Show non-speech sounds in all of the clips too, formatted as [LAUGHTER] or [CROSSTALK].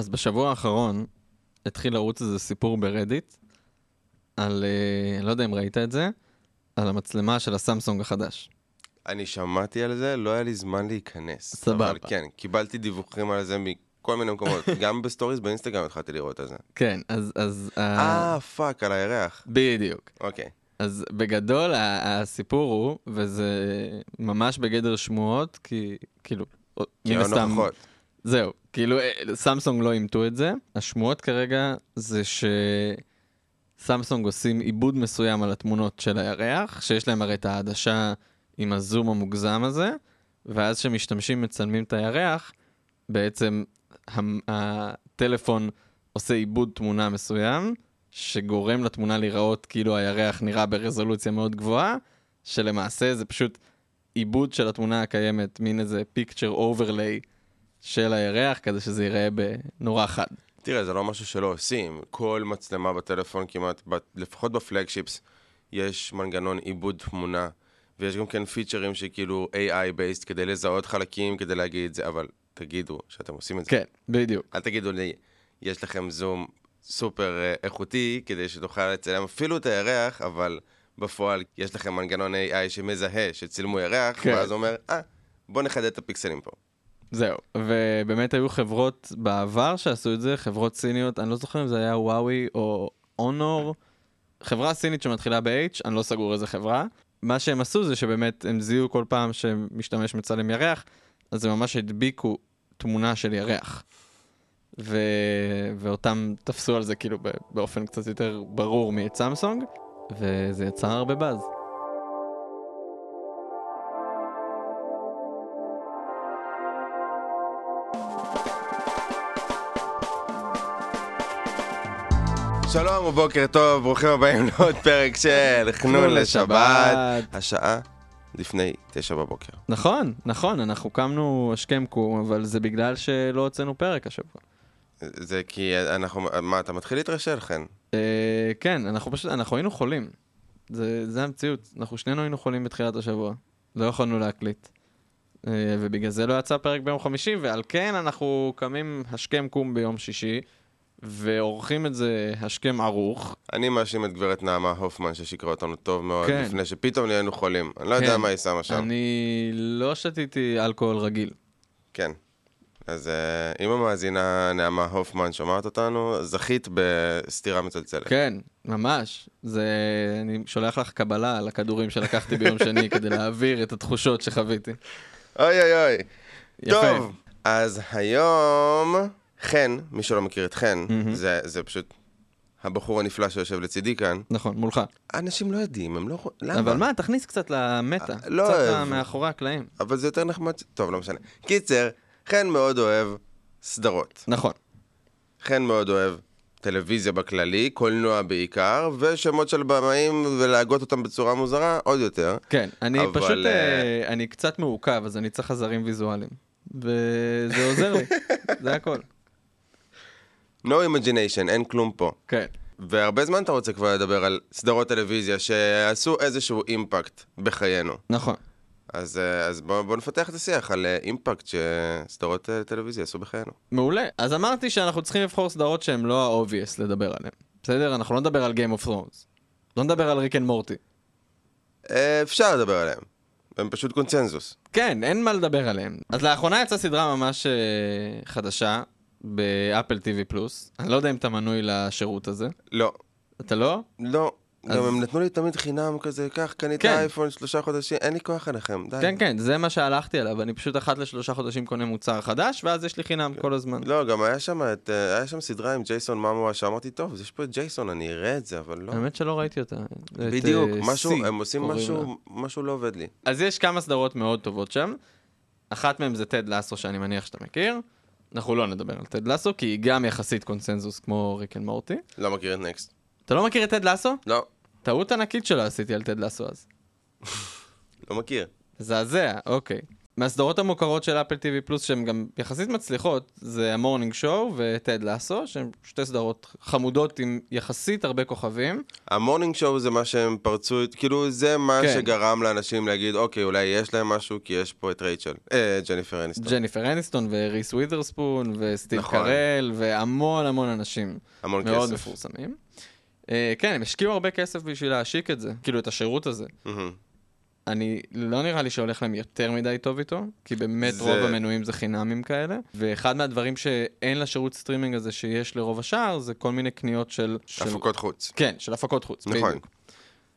אז בשבוע האחרון התחיל לרוץ איזה סיפור ברדיט על, אה, אני לא יודע אם ראית את זה, על המצלמה של הסמסונג החדש. אני שמעתי על זה, לא היה לי זמן להיכנס. סבבה. אבל כן, קיבלתי דיווחים על זה מכל מיני מקומות. [LAUGHS] גם ב stories באינסטגרם התחלתי לראות על זה. כן, אז... אז אה, אה, fuck, על הירח. בדיוק. אוקיי. אז בגדול הסיפור הוא, וזה ממש בגדר שמועות, כי כאילו, כי מן הסתם. זהו, כאילו אה, סמסונג לא אימתו את זה. השמועות כרגע זה שסמסונג עושים עיבוד מסוים על התמונות של הירח, שיש להם הרי את העדשה עם הזום המוגזם הזה, ואז כשמשתמשים מצלמים את הירח, בעצם הטלפון עושה עיבוד תמונה מסוים, שגורם לתמונה להיראות כאילו הירח נראה ברזולוציה מאוד גבוהה, שלמעשה זה פשוט עיבוד של התמונה הקיימת, מין איזה picture overlay של הירח, כזה שזה ייראה בנורא חד. תראה, זה לא משהו שלא עושים. כל מצלמה בטלפון כמעט, ב- לפחות בפלגשיפס, יש מנגנון עיבוד תמונה, ויש גם כן פיצ'רים שכאילו AI-based כדי לזהות חלקים, כדי להגיד את זה, אבל תגידו שאתם עושים את זה. כן, בדיוק. אל תגידו לי, יש לכם זום סופר אה, איכותי, כדי שתוכל לצלם אפילו את הירח, אבל בפועל יש לכם מנגנון AI שמזהה שצילמו ירח, כן. ואז אומר, אה, בוא נחדד את הפיקסלים פה. זהו, ובאמת היו חברות בעבר שעשו את זה, חברות סיניות, אני לא זוכר אם זה היה וואוי או אונור, חברה סינית שמתחילה ב-H, אני לא סגור איזה חברה. מה שהם עשו זה שבאמת הם זיהו כל פעם שמשתמש מצלם ירח, אז הם ממש הדביקו תמונה של ירח. ו... ואותם תפסו על זה כאילו באופן קצת יותר ברור מאת סמסונג, וזה יצר הרבה באז. שלום ובוקר טוב, ברוכים הבאים [LAUGHS] לעוד פרק של חנון לשבת. השעה לפני תשע בבוקר. נכון, נכון, אנחנו קמנו השכם קום, אבל זה בגלל שלא הוצאנו פרק השבוע. זה כי אנחנו, מה, אתה מתחיל להתרשל, חן? אה, כן, אנחנו פשוט, אנחנו היינו חולים. זה, זה המציאות, אנחנו שנינו היינו חולים בתחילת השבוע. לא יכולנו להקליט. אה, ובגלל זה לא יצא פרק ביום חמישי, ועל כן אנחנו קמים השכם קום ביום שישי, ועורכים את זה השכם ערוך. אני מאשים את גברת נעמה הופמן ששיקרה אותנו טוב מאוד, כן. לפני שפתאום נהיינו חולים. אני לא יודע כן. מה היא שמה שם. אני לא שתיתי אלכוהול רגיל. כן. אז אה, אם המאזינה נעמה הופמן שומעת אותנו, זכית בסתירה מצלצלת. כן, ממש. זה... אני שולח לך קבלה על הכדורים שלקחתי ביום [LAUGHS] שני כדי להעביר את התחושות שחוויתי. אוי אוי אוי. יפה. טוב, אז היום, חן, מי שלא מכיר את חן, מהמם. זה, זה פשוט הבחור הנפלא שיושב לצידי כאן. נכון, מולך. אנשים לא יודעים, הם לא... למה? אבל מה, תכניס קצת למטה. אה, לא קצת אוהב. מאחורי הקלעים. אבל זה יותר נחמד. טוב, לא משנה. קיצר, חן מאוד אוהב סדרות. נכון. חן מאוד אוהב טלוויזיה בכללי, קולנוע בעיקר, ושמות של במאים ולהגות אותם בצורה מוזרה עוד יותר. כן, אני אבל, פשוט, אה, אה, אני קצת מעוכב, אז אני צריך עזרים ויזואליים. וזה עוזר לי, [LAUGHS] זה הכל. No imagination, אין כלום פה. כן. והרבה זמן אתה רוצה כבר לדבר על סדרות טלוויזיה שעשו איזשהו impact בחיינו. נכון. אז, אה, אז בואו בוא נפתח את השיח על אה, impact שסדרות אה, טלוויזיה עשו בחיינו. מעולה. אז אמרתי שאנחנו צריכים לבחור סדרות שהן לא ה-obvious לדבר עליהן. בסדר? אנחנו לא נדבר על Game of Thrones. לא נדבר על Rick and Morty. אפשר לדבר עליהם, הם פשוט קונצנזוס. כן, אין מה לדבר עליהם. אז לאחרונה יצאה סדרה ממש אה, חדשה באפל TV פלוס. אני לא יודע אם אתה מנוי לשירות הזה. לא, אתה לא? לא. אז- גם הם נתנו לי תמיד חינם כזה, קח, קנית כן. אייפון שלושה חודשים, אין לי כוח עליכם, די. כן, כן, זה מה שהלכתי עליו. אני פשוט אחת לשלושה חודשים קונה מוצר חדש, ואז יש לי חינם כל הזמן. לא, גם היה שם, את, אה, היה שם סדרה עם ג'ייסון ממואה, שאמרתי, טוב, יש פה את ג'ייסון, אני אראה את זה, אבל לא. האמת שלא ראיתי אותה. את, בדיוק, אה, משהו, C הם עושים קוראים לה. משהו, משהו לא עובד לי. אז יש כמה סדרות מאוד טובות שם. אחת מהן זה טד לסו, שאני מניח שאתה מכיר. אנחנו לא נדבר על טד לסו, כי היא גם יחסית קונסנזוס כמו Rick and Morty. לא מכיר את. next. אתה לא מכיר את טד לסו? לא, טעות ענקית שלא עשיתי על טד לסו אז. לא מכיר. מזעזע, אוקיי. מהסדרות המוכרות של אפל TV פלוס שהן גם יחסית מצליחות, זה ה Morning Show וטד לאסו, שהן שתי סדרות חמודות עם יחסית הרבה כוכבים. ה Morning Show זה מה שהם פרצו, כאילו זה מה כן. שגרם לאנשים להגיד, אוקיי, אולי יש להם משהו, כי יש פה את רייצ'ל, אה, ג'ניפר אניסטון. ג'ניפר אניסטון וריס ווית'רספון וסטיב נכון. קרל והמון המון אנשים המון מאוד כסף. מפורסמים. אה, כן, הם השקיעו הרבה כסף בשביל להשיק את זה, כאילו את השירות הזה. מהמם. אני, לא נראה לי שהולך להם יותר מדי טוב איתו, כי באמת זה- רוב המנויים זה חינמים כאלה. ואחד מהדברים שאין לשירות סטרימינג הזה שיש לרוב השאר, זה כל מיני קניות של... של... הפקות חוץ. כן, של הפקות חוץ, נכון. בדיוק.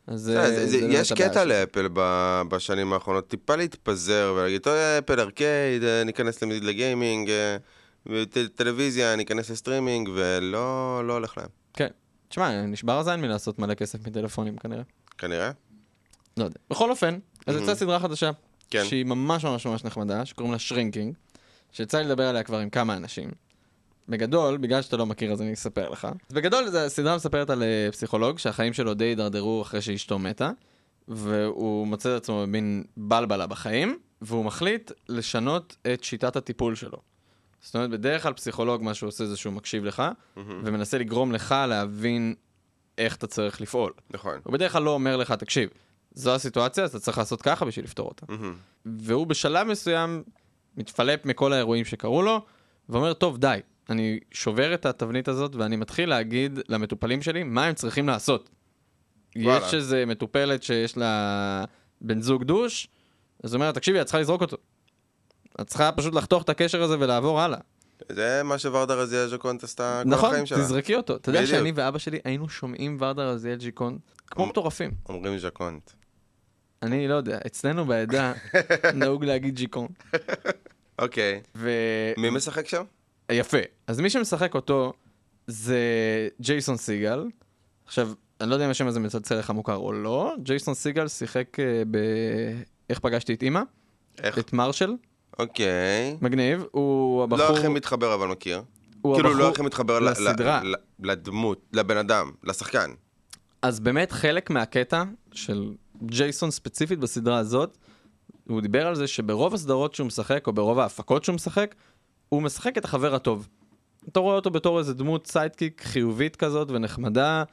אז זה- זה, זה- זה- יש קטע. לאפל ב- בשנים האחרונות, טיפה להתפזר ולהגיד, טוב, אפל ארקייד, אה, ניכנס לגיימינג, אה, טלוויזיה, ניכנס לסטרימינג, ולא לא הולך להם, כן. תשמע, נשבר הזין מלעשות מלא כסף מטלפונים כנראה. כנראה. לא יודע. בכל אופן, אז יצאה. סדרה חדשה, כן. שהיא ממש ממש ממש נחמדה, שקוראים לה Shrinking, שיצא לי לדבר עליה כבר עם כמה אנשים. בגדול, בגלל שאתה לא מכיר אז אני אספר לך. אז בגדול, הסדרה מספרת על אה, פסיכולוג שהחיים שלו די הידרדרו אחרי שאשתו מתה, והוא מוצא את עצמו במין בלבלה בחיים, והוא מחליט לשנות את שיטת הטיפול שלו. זאת אומרת, בדרך כלל פסיכולוג, מה שהוא עושה זה שהוא מקשיב לך, מהמם. ומנסה לגרום לך להבין איך אתה צריך לפעול. נכון. הוא בדרך כלל לא אומר לך, תקשיב, זו הסיטואציה, אז אתה צריך לעשות ככה בשביל לפתור אותה. מהמם. והוא בשלב מסוים מתפלפ מכל האירועים שקרו לו, ואומר, טוב, די, אני שובר את התבנית הזאת ואני מתחיל להגיד למטופלים שלי מה הם צריכים לעשות. וואלה. יש איזה מטופלת שיש לה בן זוג דוש, אז הוא אומר, תקשיבי, את צריכה לזרוק אותו. את צריכה פשוט לחתוך את הקשר הזה ולעבור הלאה. זה מה שוורדה רזיאל ז'קונט עשתה כל נכון, החיים שלה. תזרקי אותו. אתה יודע. שאני ואבא שלי היינו שומעים ורדה רזיאל ג'יקון כמו מטורפים. אומרים ז'קונט. אני לא יודע, אצלנו בעדה [LAUGHS] נהוג להגיד ג'יקון. אוקיי. ו... מי משחק שם? יפה. אז מי שמשחק אותו זה ג'ייסון סיגל. עכשיו, אני לא יודע אם השם הזה מצלצל לך מוכר או לא. ג'ייסון סיגל שיחק אה, ב... איך פגשתי את אימא? איך? את מרשל. אוקיי. מגניב. הוא הבחור... לא הכי מתחבר אבל מכיר. הוא כאילו הבחור- לא הכי מתחבר לסדרה. לדמות, לבן אדם, לשחקן. אז באמת חלק מהקטע של ג'ייסון ספציפית בסדרה הזאת, הוא דיבר על זה שברוב הסדרות שהוא משחק, או ברוב ההפקות שהוא משחק, הוא משחק את החבר הטוב. אתה רואה אותו בתור איזה דמות sidekick חיובית כזאת ונחמדה,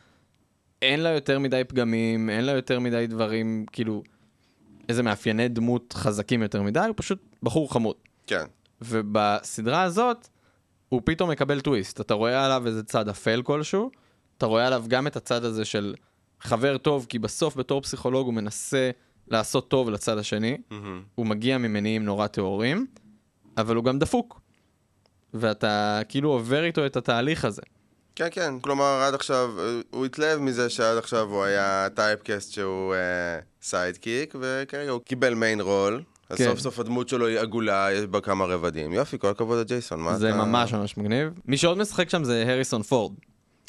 אין לה יותר מדי פגמים, אין לה יותר מדי דברים, כאילו, איזה מאפייני דמות חזקים יותר מדי, הוא פשוט בחור חמוד. כן. ובסדרה הזאת, הוא פתאום מקבל טוויסט. אתה רואה עליו איזה צד אפל כלשהו, אתה רואה עליו גם את הצד הזה של חבר טוב, כי בסוף בתור פסיכולוג הוא מנסה לעשות טוב לצד השני, מהמם. הוא מגיע ממניעים נורא טהורים, אבל הוא גם דפוק. ואתה כאילו עובר איתו את התהליך הזה. כן, כן. כלומר, עד עכשיו, אה, הוא התלהב מזה שעד עכשיו הוא היה typecast שהוא sidekick, וכרגע הוא קיבל main role. אז כן. סוף סוף הדמות שלו היא עגולה, יש בה כמה רבדים. יופי, כל הכבוד לג'ייסון, מה זה אתה... ממש ממש מגניב. מי שעוד משחק שם זה הריסון פורד.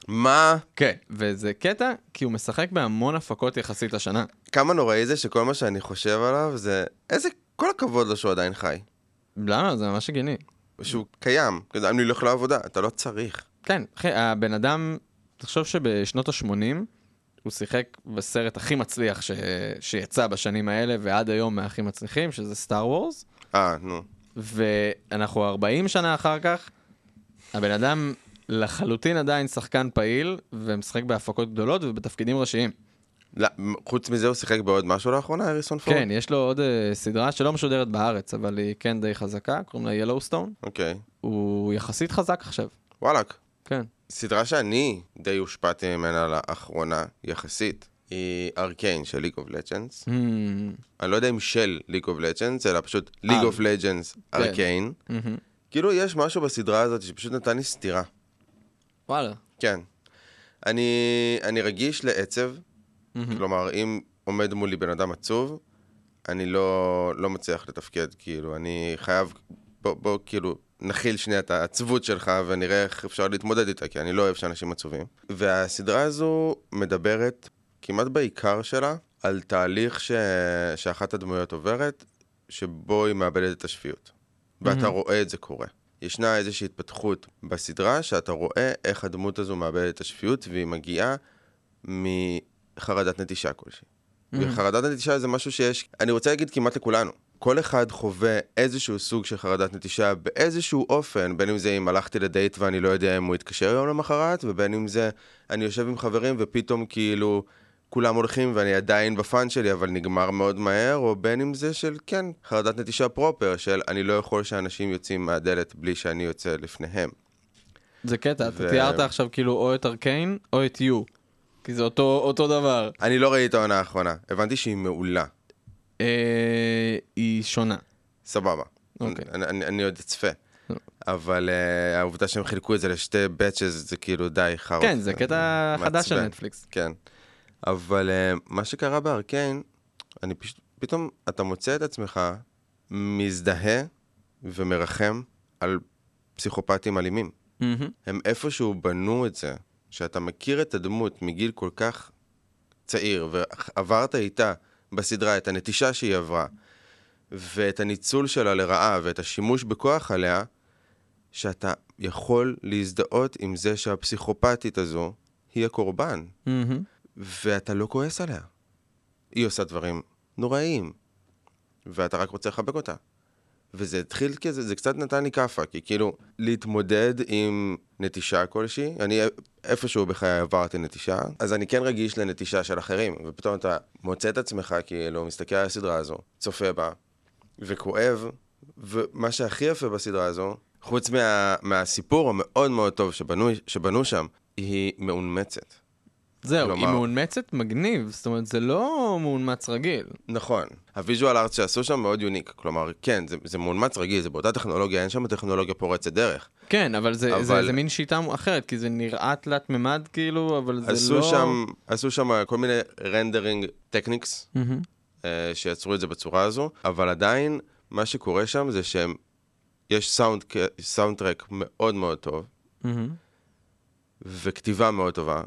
מה? כן. וזה קטע, כי הוא משחק בהמון הפקות יחסית השנה. כמה נוראי זה שכל מה שאני חושב עליו זה... איזה... כל הכבוד לו שהוא עדיין חי. למה? זה ממש הגיוני. שהוא קיים. כזה, אני הולך לעבודה, אתה לא צריך. כן, אחי, הבן אדם, תחשוב שבשנות ה-80 הוא שיחק בסרט הכי מצליח ש... שיצא בשנים האלה, ועד היום מהכי מצליחים, שזה סטאר וורס, אה, נו. ואנחנו 40 שנה אחר כך, הבן אדם לחלוטין עדיין שחקן פעיל, ומשחק בהפקות גדולות ובתפקידים ראשיים. לא, חוץ מזה הוא שיחק בעוד משהו לאחרונה, הריסון פורד? כן, יש לו עוד אה, סדרה שלא משודרת בארץ, אבל היא כן די חזקה, קוראים לה Yellowstone. אוקיי. הוא יחסית חזק עכשיו, וואלאק. כן. סדרה שאני די הושפעתי ממנה לאחרונה, יחסית, היא Arcane של League of Legends. אני לא יודע אם של League of Legends, אלא פשוט League. of Legends Arcane. כאילו יש משהו בסדרה הזאת שפשוט נתן לי סטירה. וואלה. כן. אני, אני רגיש לעצב, מהמם. כלומר, אם עומד מולי בן אדם עצוב, אני לא, לא מצליח לתפקד, כאילו, אני חייב, בוא, בוא, כאילו, נכיל שנייה את העצבות שלך ונראה איך אפשר להתמודד איתה, כי אני לא אוהב שאנשים עצובים. והסדרה הזו מדברת כמעט בעיקר שלה על תהליך ש... שאחת הדמויות עוברת, שבו היא מאבדת את השפיות. ואתה מהמם. רואה את זה קורה. ישנה איזושהי התפתחות בסדרה, שאתה רואה איך הדמות הזו מאבדת את השפיות, והיא מגיעה מחרדת נטישה כלשהי. מהמם. וחרדת נטישה זה משהו שיש, אני רוצה להגיד כמעט לכולנו. כל אחד חווה איזשהו סוג של חרדת נטישה באיזשהו אופן, בין אם זה אם הלכתי לדייט ואני לא יודע אם הוא יתקשר יום למחרת, ובין אם זה אני יושב עם חברים ופתאום כאילו כולם הולכים ואני עדיין בפאן שלי, אבל נגמר מאוד מהר, או בין אם זה של, כן, חרדת נטישה פרופר, של אני לא יכול שאנשים יוצאים מהדלת בלי שאני יוצא לפניהם. זה קטע, אתה ו- תיארת עכשיו כאילו או את ארקיין או את יו. כי זה אותו, אותו דבר. אני לא ראיתי את העונה האחרונה, הבנתי שהיא מעולה. אה, היא שונה. סבבה. אוקיי. אני, אני, אני עוד אצפה. אבל uh, העובדה שהם חילקו את זה לשתי בצ'ס זה כאילו די חרא. כן, זה קטע חדש של. נטפליקס. כן. אבל uh, מה שקרה בארקיין, אני פשוט, פתאום אתה מוצא את עצמך מזדהה ומרחם על פסיכופטים אלימים. מהמם. הם איפשהו בנו את זה, שאתה מכיר את הדמות מגיל כל כך צעיר, ועברת איתה בסדרה את הנטישה שהיא עברה, ואת הניצול שלה לרעה, ואת השימוש בכוח עליה, שאתה יכול להזדהות עם זה שהפסיכופתית הזו היא הקורבן, מהמם. ואתה לא כועס עליה. היא עושה דברים נוראיים, ואתה רק רוצה לחבק אותה. וזה התחיל כזה, זה קצת נתן לי כאפה, כי כאילו, להתמודד עם נטישה כלשהי, אני איפשהו בחיי עברתי נטישה, אז אני כן רגיש לנטישה של אחרים, ופתאום אתה מוצא את עצמך, כאילו, מסתכל על הסדרה הזו, צופה בה, וכואב, ומה שהכי יפה בסדרה הזו, חוץ מה, מהסיפור המאוד מאוד טוב שבנו, שבנו שם, היא מאונמצת. זהו, כלומר- היא מאונמצת מגניב, זאת אומרת, זה לא מאונמץ רגיל. נכון. ה visual art שעשו שם מאוד unique. כלומר, כן, זה, זה מאונמץ רגיל, זה באותה טכנולוגיה, אין שם טכנולוגיה פורצת דרך. כן, אבל זה, אבל- זה, זה מין שיטה אחרת, כי זה נראה תלת מימד כאילו, אבל זה עשו לא... שם, עשו שם כל מיני rendering techniques, מהמם. אה, שיצרו את זה בצורה הזו, אבל עדיין, מה שקורה שם זה שהם, יש סאונד, soundtrack מאוד מאוד טוב, מהמם. וכתיבה מאוד טובה,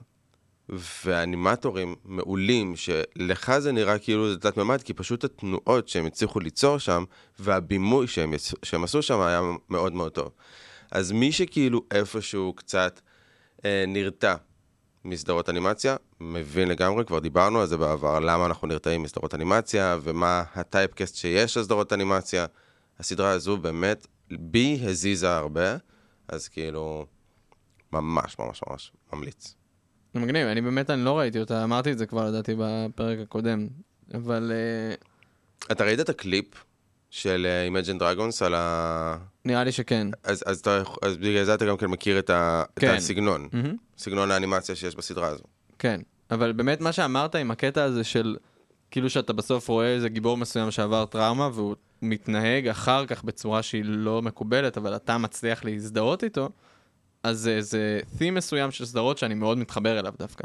ואנימטורים מעולים, שלך זה נראה כאילו זה תלת מימד, כי פשוט התנועות שהם הצליחו ליצור שם, והבימוי שהם. שהם עשו שם היה מאוד מאוד טוב. אז מי שכאילו איפשהו קצת אה, נרתע מסדרות אנימציה, מבין לגמרי, כבר דיברנו על זה בעבר, למה אנחנו נרתעים מסדרות אנימציה, ומה הטייפקסט שיש לסדרות אנימציה. הסדרה הזו באמת, בי הזיזה הרבה, אז כאילו, ממש ממש ממש ממליץ. מגניב, אני באמת, אני לא ראיתי אותה, אמרתי את זה כבר לדעתי בפרק הקודם, אבל אה, אתה ראית את הקליפ של אה, Imagine Dragons על ה... נראה לי שכן. אז, אז, אתה, אז בגלל זה אתה גם כן מכיר את, ה... כן. את הסגנון, מהמם. סגנון האנימציה שיש בסדרה הזו. כן, אבל באמת מה שאמרת עם הקטע הזה של כאילו שאתה בסוף רואה איזה גיבור מסוים שעבר טראומה והוא מתנהג אחר כך בצורה שהיא לא מקובלת, אבל אתה מצליח להזדהות איתו, אז זה, זה theme מסוים של סדרות שאני מאוד מתחבר אליו דווקא.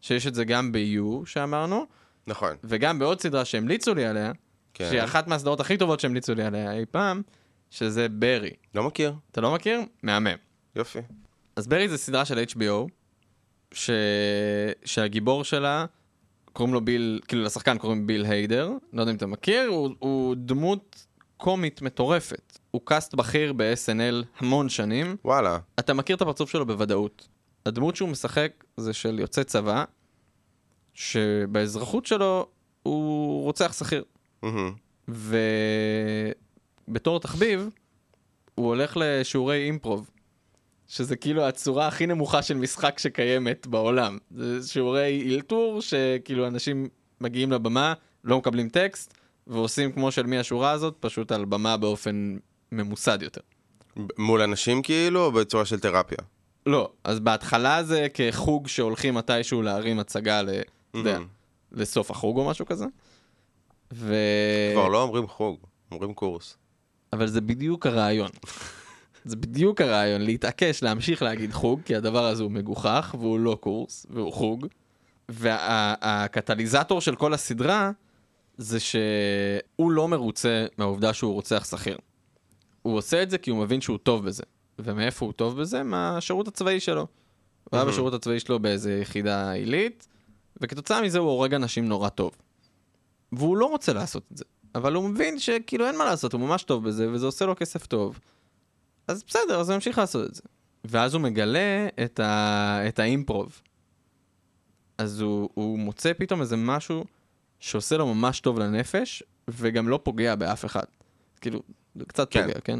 שיש את זה גם ב-U שאמרנו, נכון, וגם בעוד סדרה שהמליצו לי עליה, כן. שהיא אחת מהסדרות הכי טובות שהמליצו לי עליה אי פעם, שזה ברי. לא מכיר, אתה לא מכיר? מהמם. יופי. אז ברי זה סדרה של HBO, ש... שהגיבור שלה, קוראים לו ביל, כאילו לשחקן קוראים ביל היידר, לא יודע אם אתה מכיר, הוא, הוא דמות קומית מטורפת. הוא קאסט בכיר ב-SNL המון שנים, וואלה, אתה מכיר את הפרצוף שלו בוודאות. הדמות שהוא משחק זה של יוצא צבא, שבאזרחות שלו הוא רוצח שכיר. מהמם. ובתור תחביב, הוא הולך לשיעורי אימפרוב, שזה כאילו הצורה הכי נמוכה של משחק שקיימת בעולם. זה שיעורי אילתור, שכאילו אנשים מגיעים לבמה, לא מקבלים טקסט, ועושים כמו של מי השורה הזאת, פשוט על במה באופן ממוסד יותר. מול אנשים כאילו, או בצורה של תרפיה? לא, אז בהתחלה זה כחוג שהולכים מתישהו להרים הצגה ל... אתה יודע. לסוף החוג או משהו כזה. ו... כבר לא אומרים חוג, אומרים קורס. אבל זה בדיוק הרעיון. [LAUGHS] זה בדיוק הרעיון, להתעקש להמשיך להגיד חוג, כי הדבר הזה הוא מגוחך, והוא לא קורס, והוא חוג. והקטליזטור של כל הסדרה, זה שהוא לא מרוצה מהעובדה שהוא רוצח שכיר. הוא עושה את זה כי הוא מבין שהוא טוב בזה. ומאיפה הוא טוב בזה? מהשירות הצבאי שלו. הוא היה. בשירות הצבאי שלו באיזה יחידה עילית, וכתוצאה מזה הוא הורג אנשים נורא טוב. והוא לא רוצה לעשות את זה. אבל הוא מבין שכאילו אין מה לעשות, הוא ממש טוב בזה, וזה עושה לו כסף טוב. אז בסדר, אז הוא ימשיך לעשות את זה. ואז הוא מגלה את, ה... את האימפרוב. אז הוא, הוא מוצא פתאום איזה משהו שעושה לו ממש טוב לנפש, וגם לא פוגע באף אחד. כאילו, זה קצת כן. פוגע, כן?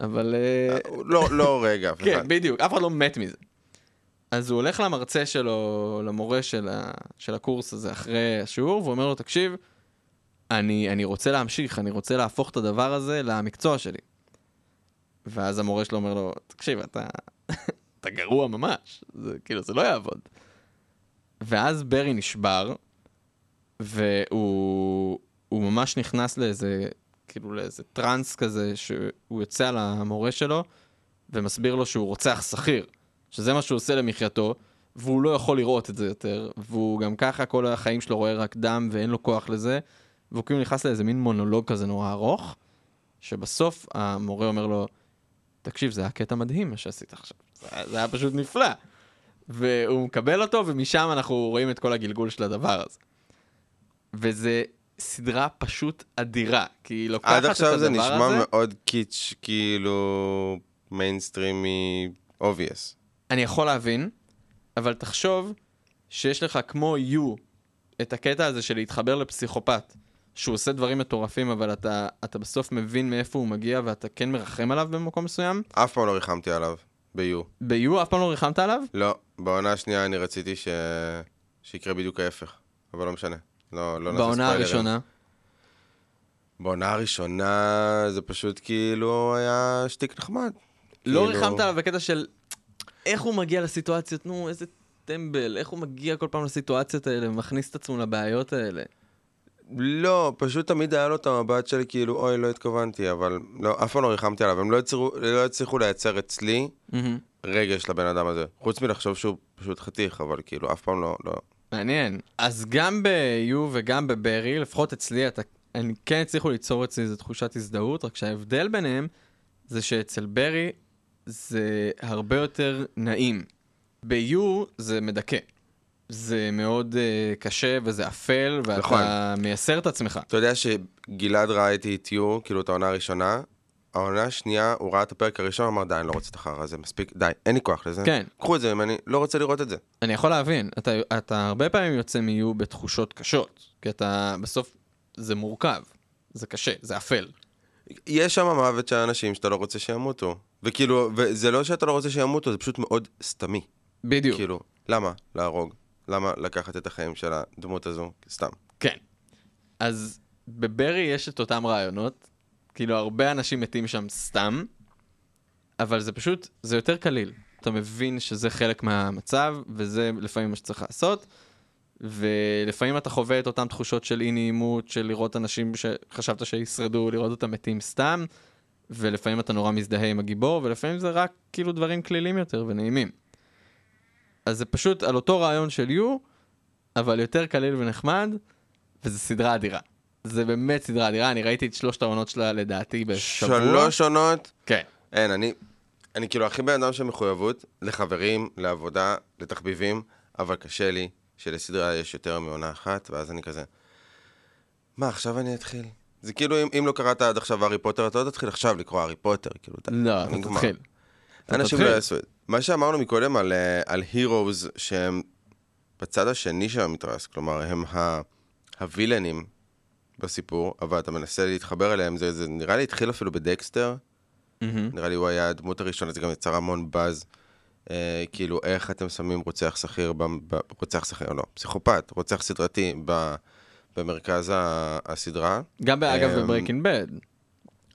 אבל... אה, לא, לא רגע. [LAUGHS] כן, בדיוק, אף אחד לא מת מזה. אז הוא הולך למרצה שלו, למורה של, ה, של הקורס הזה אחרי השיעור, והוא אומר לו, תקשיב, אני, אני רוצה להמשיך, אני רוצה להפוך את הדבר הזה למקצוע שלי. ואז המורה שלו אומר לו, תקשיב, אתה, [LAUGHS] אתה גרוע ממש, זה, כאילו, זה לא יעבוד. ואז ברי נשבר, והוא הוא ממש נכנס לאיזה, כאילו לאיזה טראנס כזה, שהוא יוצא על המורה שלו, ומסביר לו שהוא רוצח שכיר, שזה מה שהוא עושה למחייתו, והוא לא יכול לראות את זה יותר, והוא גם ככה כל החיים שלו רואה רק דם ואין לו כוח לזה, והוא כאילו נכנס לאיזה מין מונולוג כזה נורא ארוך, שבסוף המורה אומר לו, תקשיב, זה היה קטע מדהים מה שעשית עכשיו, זה, זה היה פשוט נפלא. והוא מקבל אותו, ומשם אנחנו רואים את כל הגלגול של הדבר הזה. וזה סדרה פשוט אדירה, כי היא לוקחת את עד הדבר עכשיו הזה... זה נשמע מאוד קיץ', כאילו מיינסטרימי obvious. אני יכול להבין, אבל תחשוב שיש לך כמו יו את הקטע הזה של להתחבר לפסיכופת, שהוא עושה דברים מטורפים, אבל אתה, אתה בסוף מבין מאיפה הוא מגיע ואתה כן מרחם עליו במקום מסוים. אף פעם לא ריחמתי עליו, ב-You. ביו אף פעם לא ריחמת עליו? לא, בעונה השנייה אני רציתי ש... שיקרה בדיוק ההפך, אבל לא משנה. לא, לא נעשה בעונה. הראשונה. בעונה הראשונה זה פשוט כאילו היה שטיק נחמד. לא כאילו- ריחמת עליו בקטע של איך הוא מגיע לסיטואציות, נו, איזה טמבל, איך הוא מגיע כל פעם לסיטואציות האלה ומכניס את עצמו לבעיות האלה. לא, פשוט תמיד היה לו את המבט של כאילו, אוי, לא התכוונתי, אבל לא, אף פעם לא ריחמתי עליו. הם לא הצליחו, לא הצליחו לייצר אצלי מהמם. רגש לבן אדם הזה. חוץ מלחשוב שהוא פשוט חתיך, אבל כאילו, אף פעם לא, לא. מעניין. אז גם ב-U וגם בברי, לפחות אצלי, אתה, אני כן הצליחו ליצור אצלי איזו תחושת הזדהות, רק שההבדל ביניהם זה שאצל ברי זה הרבה יותר נעים. ב-U זה מדכא. זה מאוד uh, קשה וזה אפל, ואתה נכון. מייסר את עצמך. אתה יודע שגלעד ראה איתי את יו, כאילו את העונה הראשונה, העונה השנייה, הוא ראה את הפרק הראשון, אמר, די, אני לא רוצה את החרא הזה, מספיק, די, אין לי כוח לזה. כן. קחו את זה ממני, לא רוצה לראות את זה. אני יכול להבין, אתה, אתה הרבה פעמים יוצא מ-U בתחושות קשות, כי אתה בסוף, זה מורכב, זה קשה, זה אפל. יש שם מוות של אנשים שאתה לא רוצה שימותו. וכאילו, וזה לא שאתה לא רוצה שימותו, זה פשוט מאוד סתמי. בדיוק. כאילו, למה להרוג? למה לקחת את החיים של הדמות הזו? סתם. כן. אז בברי יש את אותם רעיונות, כאילו הרבה אנשים מתים שם סתם, אבל זה פשוט, זה יותר קליל. אתה מבין שזה חלק מהמצב, וזה לפעמים מה שצריך לעשות, ולפעמים אתה חווה את אותן תחושות של אי נעימות, של לראות אנשים שחשבת שישרדו, לראות אותם מתים סתם, ולפעמים אתה נורא מזדהה עם הגיבור, ולפעמים זה רק כאילו דברים כלילים יותר ונעימים. אז זה פשוט על אותו רעיון של יו, אבל יותר קליל ונחמד, וזו סדרה אדירה. זה באמת סדרה אדירה, אני ראיתי את שלושת העונות שלה לדעתי בשבוע. שלוש עונות? כן. אין, אני, אני כאילו הכי בן אדם של מחויבות לחברים, לעבודה, לתחביבים, אבל קשה לי שלסדרה יש יותר מעונה אחת, ואז אני כזה, מה, עכשיו אני אתחיל? זה כאילו, אם, אם לא קראת עד עכשיו הארי פוטר, אתה לא תתחיל עכשיו לקרוא הארי פוטר, כאילו, אתה... לא, אתה. תתחיל. אנשים. לא יעשו את זה. מה שאמרנו מקודם על, אה, על הירוז, שהם בצד השני של המתרס, כלומר, הם ה, הווילנים בסיפור, אבל אתה מנסה להתחבר אליהם, זה, זה נראה לי התחיל אפילו בדקסטר, מהמם. נראה לי הוא היה הדמות הראשונה, זה גם יצר המון באז. אה, כאילו, איך אתם שמים רוצח שכיר, ב, ב, רוצח שכיר, לא, פסיכופת, רוצח סדרתי ב, במרכז ה, הסדרה. גם אגב אמ, ב Breaking Bad.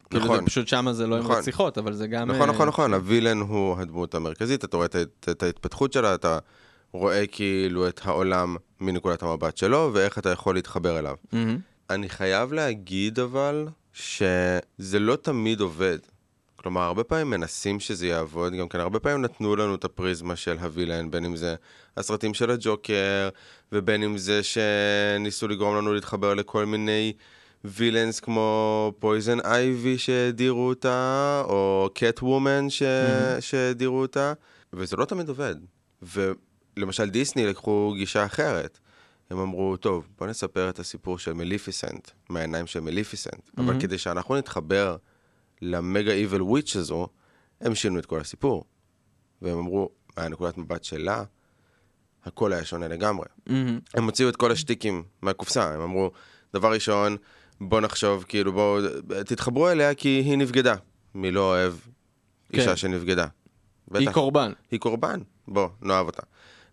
כאילו נכון. זה פשוט שמה זה לא עם נכון. רציחות, אבל זה גם... נכון, אה, נכון, נכון, ה villain הוא הדמות המרכזית, אתה רואה את, את, את ההתפתחות שלה, אתה רואה כאילו את העולם מנקודת המבט שלו, ואיך אתה יכול להתחבר אליו. מהמם. אני חייב להגיד אבל, שזה לא תמיד עובד. כלומר, הרבה פעמים מנסים שזה יעבוד, גם כן הרבה פעמים נתנו לנו את הפריזמה של הווילן, בין אם זה הסרטים של הג'וקר, ובין אם זה שניסו לגרום לנו להתחבר לכל מיני וילאנס כמו פויזן אייבי שהדירו אותה, או קט וומן ש... Mhm. שהדירו אותה, וזה לא תמיד עובד. ולמשל דיסני לקחו גישה אחרת. הם אמרו, טוב, בוא נספר את הסיפור של מליפיסנט, מהעיניים של מליפיסנט. אבל מהמם. כדי שאנחנו נתחבר למגה איבל וויץ' הזו, הם שינו את כל הסיפור. והם אמרו, מהנקודת מבט שלה, הכל היה שונה לגמרי. מהמם. הם הוציאו את כל השטיקים מהקופסה, הם אמרו, דבר ראשון, בוא נחשוב, כאילו, בואו, תתחברו אליה כי היא נבגדה. מי לא אוהב אישה כן. שנבגדה? היא בטח. קורבן. היא קורבן, בוא, נאהב אותה.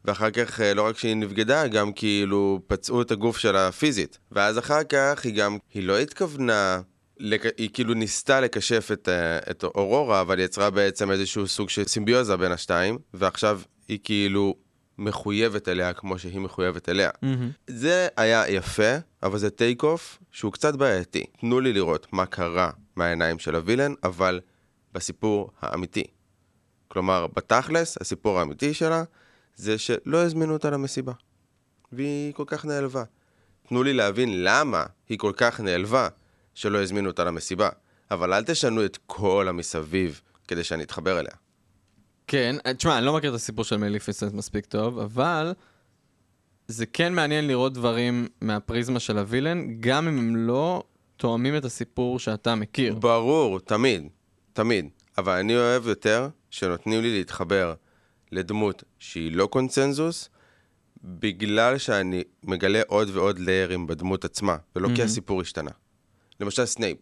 ואחר כך, אה, לא רק שהיא נבגדה, גם כאילו פצעו את הגוף שלה פיזית. ואז אחר כך היא גם, היא לא התכוונה, לק... היא כאילו ניסתה לקשף את, אה, את אורורה, אבל יצרה בעצם איזשהו סוג של סימביוזה בין השתיים, ועכשיו היא כאילו מחויבת אליה כמו שהיא מחויבת אליה. מהמם. זה היה יפה, אבל זה טייק אוף שהוא קצת בעייתי. תנו לי לראות מה קרה מהעיניים של הווילן, אבל בסיפור האמיתי. כלומר, בתכלס, הסיפור האמיתי שלה זה שלא הזמינו אותה למסיבה. והיא כל כך נעלבה. תנו לי להבין למה היא כל כך נעלבה שלא הזמינו אותה למסיבה. אבל אל תשנו את כל המסביב כדי שאני אתחבר אליה. כן, אה, תשמע, אני לא מכיר את הסיפור של מליפיסנט מספיק טוב, אבל זה כן מעניין לראות דברים מהפריזמה של הווילן, גם אם הם לא תואמים את הסיפור שאתה מכיר. ברור, תמיד, תמיד. אבל אני אוהב יותר שנותנים לי להתחבר לדמות שהיא לא קונצנזוס, בגלל שאני מגלה עוד ועוד ליירים בדמות עצמה, ולא כי מהמם. הסיפור השתנה. למשל סנייפ.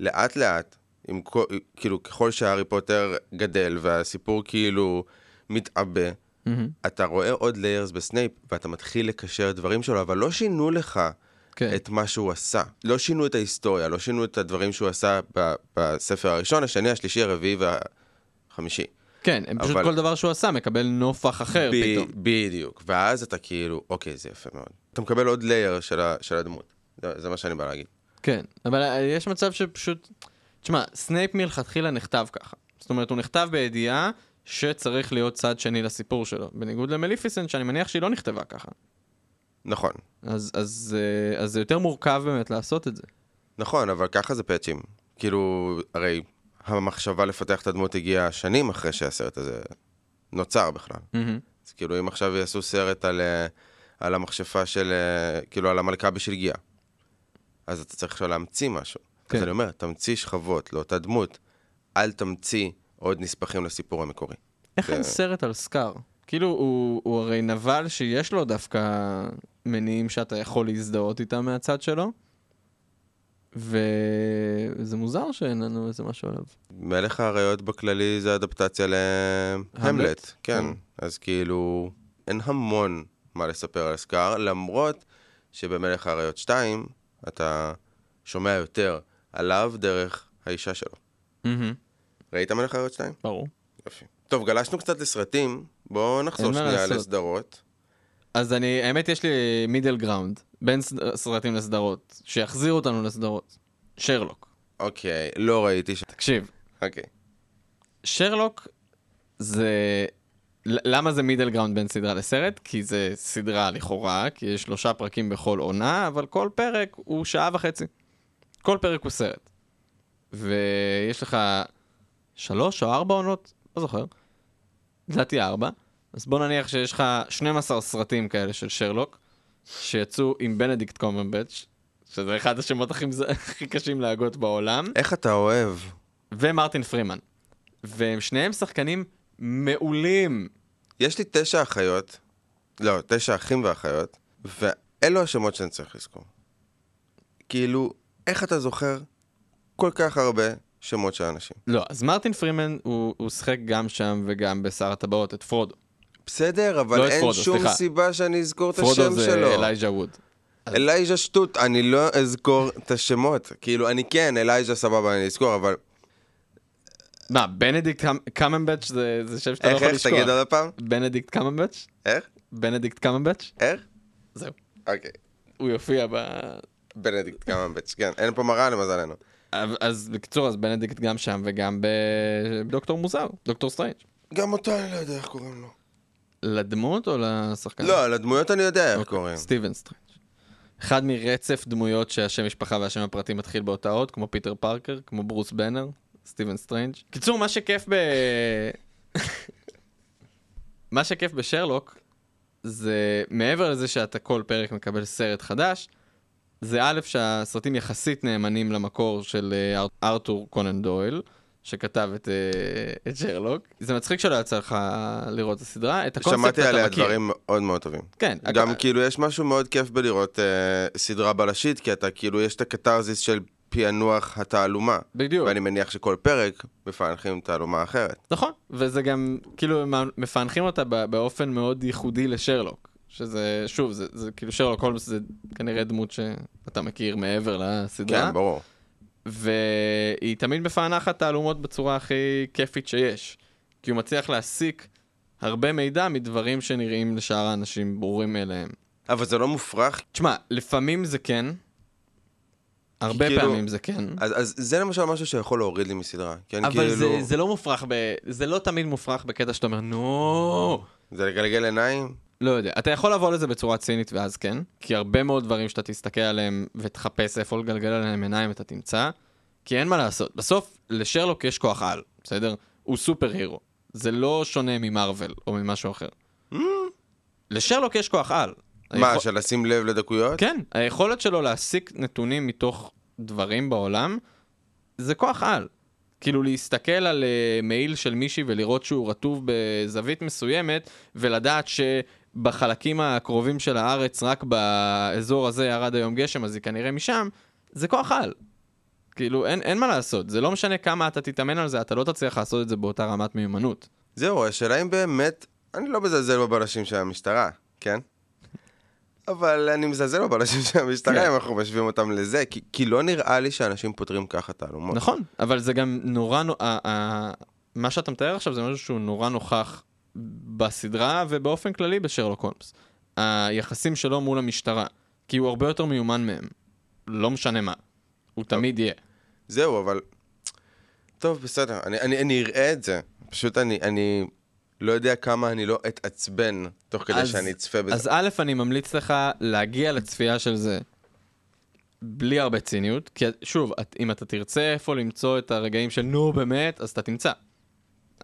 לאט לאט, עם כל, כאילו ככל שהארי פוטר גדל והסיפור כאילו מתעבה, מהמם. אתה רואה עוד layers בסנייפ ואתה מתחיל לקשר דברים שלו, אבל לא שינו לך כן. את מה שהוא עשה. לא שינו את ההיסטוריה, לא שינו את הדברים שהוא עשה ב- בספר הראשון, השני, השלישי, הרביעי והחמישי. כן, הם פשוט אבל- כל דבר שהוא עשה מקבל נופך אחר ב- פתאום. בדיוק. ואז אתה כאילו, אוקיי, זה יפה מאוד. אתה מקבל עוד layer של, ה- של הדמות. זה, זה מה שאני בא להגיד. כן, אבל אה, יש מצב שפשוט... תשמע, סנייפ מלכתחילה נכתב ככה. זאת אומרת, הוא נכתב בידיעה שצריך להיות צד שני לסיפור שלו. בניגוד למליפיסנט, שאני מניח שהיא לא נכתבה ככה. נכון. אז, אז, אה, אז זה יותר מורכב באמת לעשות את זה. נכון, אבל ככה זה פאצ'ים. כאילו, הרי המחשבה לפתח את הדמות הגיעה שנים אחרי שהסרט הזה נוצר בכלל. מהמם. אז כאילו, אם עכשיו יעשו סרט על, אה, על המכשפה של, אה, כאילו, על המלכה בשלגיה, אז אתה צריך עכשיו להמציא משהו. כן. אז אני אומר, תמציא שכבות לאותה דמות, אל תמציא עוד נספחים לסיפור המקורי. איך אין סרט על סקאר? כאילו, הוא, הוא הרי נבל שיש לו דווקא מניעים שאתה יכול להזדהות איתם מהצד שלו, וזה מוזר שאין לנו איזה משהו עליו. מלך האריות בכללי זה אדפטציה להמלט, כן. אז כאילו, אין המון מה לספר על סקאר, למרות שבמלך האריות 2, אתה שומע יותר עליו דרך האישה שלו. מהמם, ראית מלך האריות 2? ברור. יופי. טוב, גלשנו קצת לסרטים, בואו נחזור שנייה. לסדרות. אז אני, האמת יש לי middle ground, בין סרטים לסדרות, שיחזירו אותנו לסדרות. שרלוק. אוקיי, לא ראיתי ש... תקשיב, אוקיי. שרלוק זה... למה זה middle ground בין סדרה לסרט? כי זה סדרה לכאורה, כי יש שלושה פרקים בכל עונה, אבל כל פרק הוא שעה וחצי. כל פרק הוא סרט. ויש לך שלוש או ארבע עונות, לא זוכר. לדעתי ארבע. אז בוא נניח שיש לך 12 סרטים כאלה של שרלוק, שיצאו עם בנדיקט קומברבץ', שזה אחד השמות הכי, [LAUGHS] הכי קשים להגות בעולם. איך אתה אוהב? ומרטין פרימן. והם שניהם שחקנים מעולים. יש לי תשע אחיות, לא, תשע אחים ואחיות, ואלו השמות שאני צריך לזכור. כאילו, איך אתה זוכר כל כך הרבה שמות של אנשים? לא, אז מרטין פרימן הוא, הוא שיחק גם שם וגם בשר הטבעות, את פרודו. בסדר, אבל לא אין פרודו, שום סליחה. סיבה שאני אזכור את פרודו השם זה שלו. אלייג'ה ווד. אלייג'ה שטות, אני לא אזכור את השמות. כאילו, אני כן, אלייג'ה סבבה, אני אזכור, אבל... מה, בנדיקט קמ- קמברבאץ' זה, זה שם שאתה לא איך, יכול איך, לשכוח. תגיד עוד פעם? בנדיקט קמברבאץ'? איך? בנדיקט קמברבאץ'? איך? זהו. אוקיי. הוא יופיע ב... בנדיקט קמברבאץ', כן, אין פה מראה למזלנו. אז בקיצור, אז בנדיקט גם שם וגם בדוקטור מוזר, דוקטור סטרנג'. גם אותו אני לא יודע איך קוראים לו. לדמות או לשחקן? לא, על הדמויות אני יודע איך אוקיי, קוראים. סטיבן סטרנג'. אחד מרצף דמויות שהשם משפחה והשם הפרטי מתחיל באותה אות, כמו פיטר פארקר, כמו ברוס בנר, סטיבן סטרנג'. קיצור, מה שכיף ב... [LAUGHS] מה שכיף בשרלוק, זה מעבר לזה שאתה כל פרק מקבל סרט חדש, זה א', שהסרטים יחסית נאמנים למקור של אה, אר- ארתור קונן דויל, שכתב את, אה, את שרלוק. זה מצחיק שלא יצא לך לראות את הסדרה, את הקונספט שמעתי אתה עליה מכיר. דברים מאוד מאוד טובים. כן, גם הק- כאילו יש משהו מאוד כיף בלראות אה, סדרה בלשית, כי אתה כאילו, יש את הקתרזיס של פענוח התעלומה. בדיוק. ואני מניח שכל פרק מפענחים תעלומה אחרת. נכון, וזה גם, כאילו, מפענחים אותה בא- באופן מאוד ייחודי לשרלוק. שזה, שוב, זה, זה כאילו שרלוק הולמס זה כנראה דמות שאתה מכיר מעבר לסדרה. כן, ברור. והיא תמיד מפענחת תעלומות בצורה הכי כיפית שיש. כי הוא מצליח להסיק הרבה מידע מדברים שנראים לשאר האנשים ברורים מאליהם. אבל זה לא מופרך, תשמע, לפעמים זה כן, הרבה כאילו- פעמים זה כן, אז, אז זה למשל משהו שיכול להוריד לי מסדרה. אני אבל כאילו... זה, זה לא מופרך, ב... זה לא תמיד מופרך בקטע שאתה אומר, נו, זה לגלגל עיניים? לא יודע. אתה יכול לבוא לזה בצורה צינית ואז כן, כי הרבה מאוד דברים שאתה תסתכל עליהם ותחפש איפה לגלגל עליהם עיניים אתה תמצא, כי אין מה לעשות. בסוף, לשרלוק יש כוח על, בסדר? הוא סופר הירו. זה לא שונה ממרוויל או ממשהו אחר. לשרלוק יש כוח על. מה, היכול- של לשים לב לדקויות? כן, היכולת שלו להסיק נתונים מתוך דברים בעולם, זה כוח על. כאילו להסתכל על uh, מעיל של מישהי ולראות שהוא רטוב בזווית מסוימת, ולדעת שבחלקים הקרובים של הארץ, רק באזור הזה ירד היום גשם, אז היא כנראה משם, זה כוח על. כאילו, אין, אין מה לעשות, זה לא משנה כמה אתה תתאמן על זה, אתה לא תצליח לעשות את זה באותה רמת מיומנות. זהו, השאלה אם באמת... אני לא מזלזל בבלשים של המשטרה, כן? אבל אני מזלזל בבלשים של המשטרה כן. אם אנחנו משווים אותם לזה, כי, כי לא נראה לי שאנשים פותרים ככה תעלומות. נכון, אבל זה גם נורא, מה שאתה מתאר עכשיו זה משהו שהוא נורא נוכח בסדרה ובאופן כללי בשרלוק הולמס. היחסים שלו מול המשטרה, כי הוא הרבה יותר מיומן מהם. לא משנה מה, הוא תמיד יהיה. זהו, אבל... טוב, בסדר, אני, אני, אני אראה את זה. פשוט אני, אני לא יודע כמה אני לא אתעצבן תוך כדי אז- שאני אצפה בזה. אז א', אני ממליץ לך להגיע לצפייה של זה בלי הרבה ציניות, כי שוב, את- אם אתה תרצה איפה למצוא את הרגעים של נו באמת, אז אתה תמצא.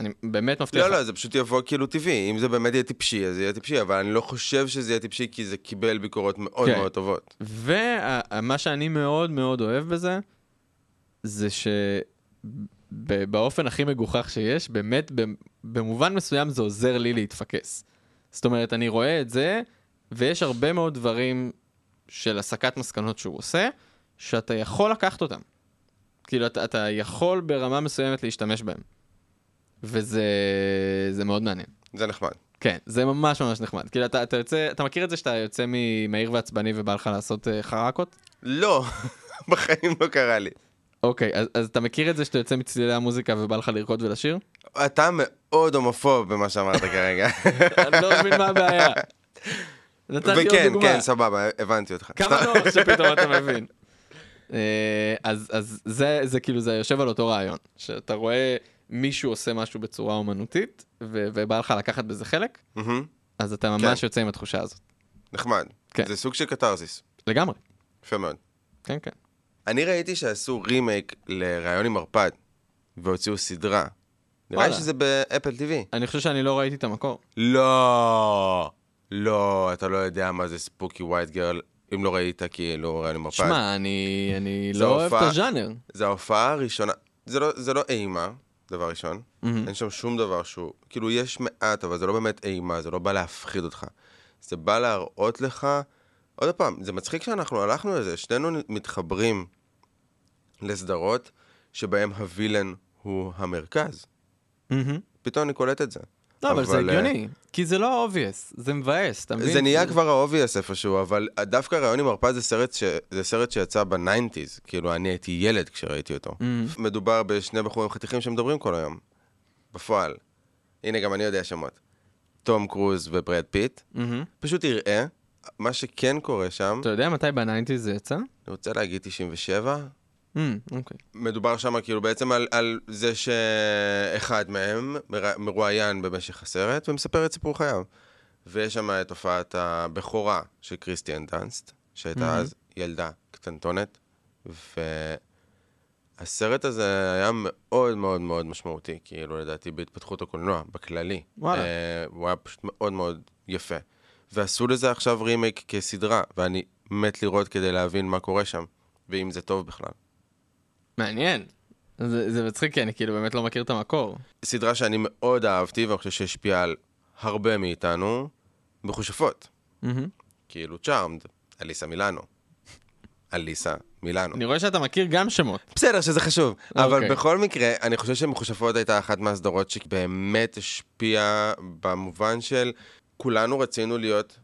אני באמת מבטיח לא. לא, זה פשוט יבוא כאילו טבעי. אם זה באמת יהיה טיפשי, אז זה יהיה טיפשי, אבל אני לא חושב שזה יהיה טיפשי, כי זה קיבל ביקורות מאוד כן. מאוד טובות. ומה שאני מאוד מאוד אוהב בזה, זה שבאופן הכי מגוחך שיש, באמת במובן מסוים זה עוזר לי להתפקס. זאת אומרת, אני רואה את זה, ויש הרבה מאוד דברים של הסקת מסקנות שהוא עושה, שאתה יכול לקחת אותם. כאילו, אתה, אתה יכול ברמה מסוימת להשתמש בהם. וזה זה מאוד מעניין. זה נחמד. כן, זה ממש ממש נחמד. כאילו, אתה, אתה יוצא, אתה מכיר את זה שאתה יוצא ממהיר ועצבני ובא לך לעשות uh, חרקות? לא, [LAUGHS] בחיים לא קרה לי. אוקיי, אז, אז אתה מכיר את זה שאתה יוצא מצלילי המוזיקה ובא לך לרקוד ולשיר? אתה מאוד הומופוב במה שאמרת כרגע. [LAUGHS] אני לא מבין מה הבעיה. נתתי עוד וכן. כן, סבבה, הבנתי אותך. כמה נוח שפתאום אתה [LAUGHS] מבין. אה, אז, אז זה, זה כאילו, זה יושב על אותו רעיון, שאתה רואה מישהו עושה משהו בצורה אומנותית, ו- ובא לך לקחת בזה חלק, מהמם, אז אתה ממש כן. יוצא עם התחושה הזאת. נחמד. כן. זה סוג של קתרזיס. לגמרי. יפה מאוד. כן, כן. אני ראיתי שעשו רימייק לראיון עם ערפד, והוציאו סדרה. נראה לי. שזה ב Apple TV. אני חושב שאני לא ראיתי את המקור. לא, לא, אתה לא יודע מה זה spooky white girl, אם לא ראית כאילו ראיון עם ערפד. שמע, אני, אני לא אוהב את הז'אנר. זה ההופעה הראשונה, זה לא, זה לא אימה, דבר ראשון. מהמם. אין שם שום דבר שהוא, כאילו יש מעט, אבל זה לא באמת אימה, זה לא בא להפחיד אותך. זה בא להראות לך, עוד פעם, זה מצחיק שאנחנו הלכנו לזה, שנינו מתחברים לסדרות שבהם ה villain הוא המרכז. מהמם. פתאום אני קולט את זה. לא, אבל זה אה, הגיוני, כי זה לא obvious, זה מבאס, אתה מבין? זה נהיה כבר ה obvious איפשהו, אבל דווקא ראיון עם ערפד זה סרט, ש... זה סרט שיצא ב nineties, כאילו אני הייתי ילד כשראיתי אותו. מהמם. מדובר בשני בחורים חתיכים שמדברים כל היום, בפועל. הנה, גם אני יודע שמות. תום קרוז וברד פיט. מהמם. פשוט תראה, מה שכן קורה שם, אתה יודע מתי ב nineties זה יצא? אני רוצה להגיד 97, אמ, אוקיי. מדובר שם כאילו בעצם על, על זה שאחד מהם מר- מרואיין במשך הסרט ומספר את סיפור חייו. ויש שם את הופעת הבכורה של קריסטיאן דאנסט, שהייתה מהמם. אז ילדה קטנטונת, והסרט הזה היה מאוד מאוד מאוד משמעותי, כאילו לדעתי בהתפתחות הקולנוע, בכללי. וואלה. אה, הוא היה פשוט מאוד מאוד יפה. ועשו לזה עכשיו רימייק כסדרה, ואני מת לראות כדי להבין מה קורה שם, ואם זה טוב בכלל. מעניין. זה, זה מצחיק, כי אני כאילו באמת לא מכיר את המקור. סדרה שאני מאוד אהבתי, ואני חושב שהשפיעה על הרבה מאיתנו, מכושפות. מהמם. כאילו צ'ארמד, אליסה מילאנו. אליסה מילאנו. אני רואה שאתה מכיר גם שמות. בסדר, שזה חשוב. אבל אוקיי. בכל מקרה, אני חושב שמכושפות הייתה אחת מהסדרות שבאמת השפיעה במובן של כולנו רצינו להיות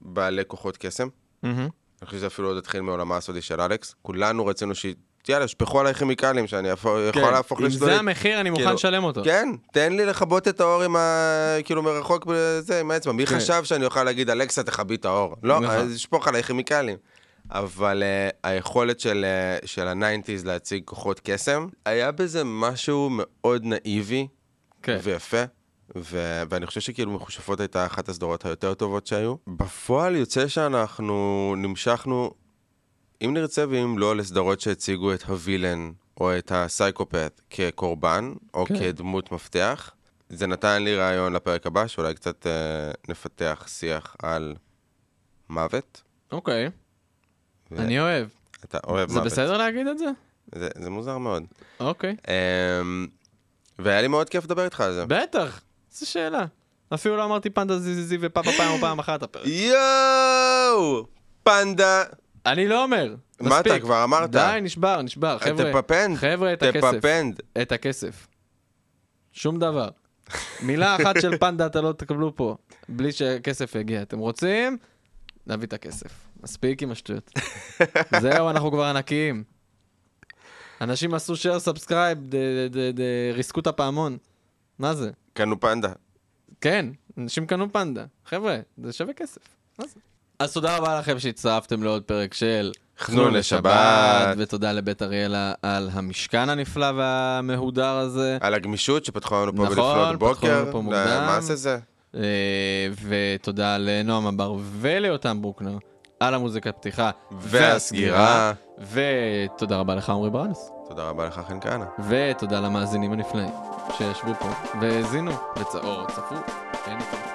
בעלי כוחות קסם. מהמם. אני חושב שזה אפילו עוד התחיל מעולמה הסודי של אלכס. כולנו רצינו ש... יאללה, שפכו עליי כימיקלים שאני יכול יכול להפוך כן. אם. זה המחיר, אני מוכן כאילו, לשלם אותו. כן, תן לי לכבות את האור עם ה... כאילו מרחוק בזה, עם האצבע. מי כן. חשב שאני אוכל להגיד, אלכסה, תכבי את האור? לא, נכון. אז שפוך עליי כימיקלים. אבל uh, היכולת של, uh, של ה nineties להציג כוחות קסם, היה בזה משהו מאוד נאיבי כן. ויפה. ו- ואני חושב שכאילו מכושפות הייתה אחת הסדרות היותר טובות שהיו. בפועל יוצא שאנחנו נמשכנו, אם נרצה ואם לא, לסדרות שהציגו את ה villain או את הסייקופת כקורבן, או כן. כדמות מפתח. זה נתן לי רעיון לפרק הבא, שאולי קצת אה, נפתח שיח על מוות. אוקיי, ו- אני אוהב. אתה אוהב זה מוות. בסדר להגיד את זה? זה, זה מוזר מאוד. אוקיי. אמ, והיה לי מאוד כיף לדבר איתך על זה. בטח, זו שאלה. אפילו לא אמרתי פנדה זיזיזי ופאפה פעם או פעם אחת הפרק. יואו! פנדה! אני לא אומר. מה אתה. כבר אמרת? די, נשבר, נשבר. חבר'ה, תפפנד. חבר'ה, את הכסף. תפפנד. את הכסף. שום דבר. מילה אחת של פנדה אתה לא תקבלו פה, בלי שהכסף יגיע. אתם רוצים? נביא את הכסף. מספיק עם השטויות. [LAUGHS] זהו, אנחנו כבר ענקיים. אנשים עשו share subscribe, ריסקו את הפעמון. מה זה? קנו פנדה. כן, אנשים קנו פנדה. חבר'ה, זה שווה כסף. מה זה? אז תודה רבה לכם שהצטרפתם לעוד פרק של חנון לשבת. ותודה לבית אריאלה על המשכן הנפלא והמהודר הזה. על הגמישות שפתחו לנו פה נכון, בלפנות פתחו בוקר. לנו פה מוקדם. מה זה זה? אה, ותודה לנועם הבר וליותם ברוקנר על המוזיקה פתיחה והסגירה. ותודה רבה לך עמרי ברנס. תודה רבה לך, חן כהנא. ותודה למאזינים הנפלאים שישבו פה והאזינו וצ- או צפו. אין יותר.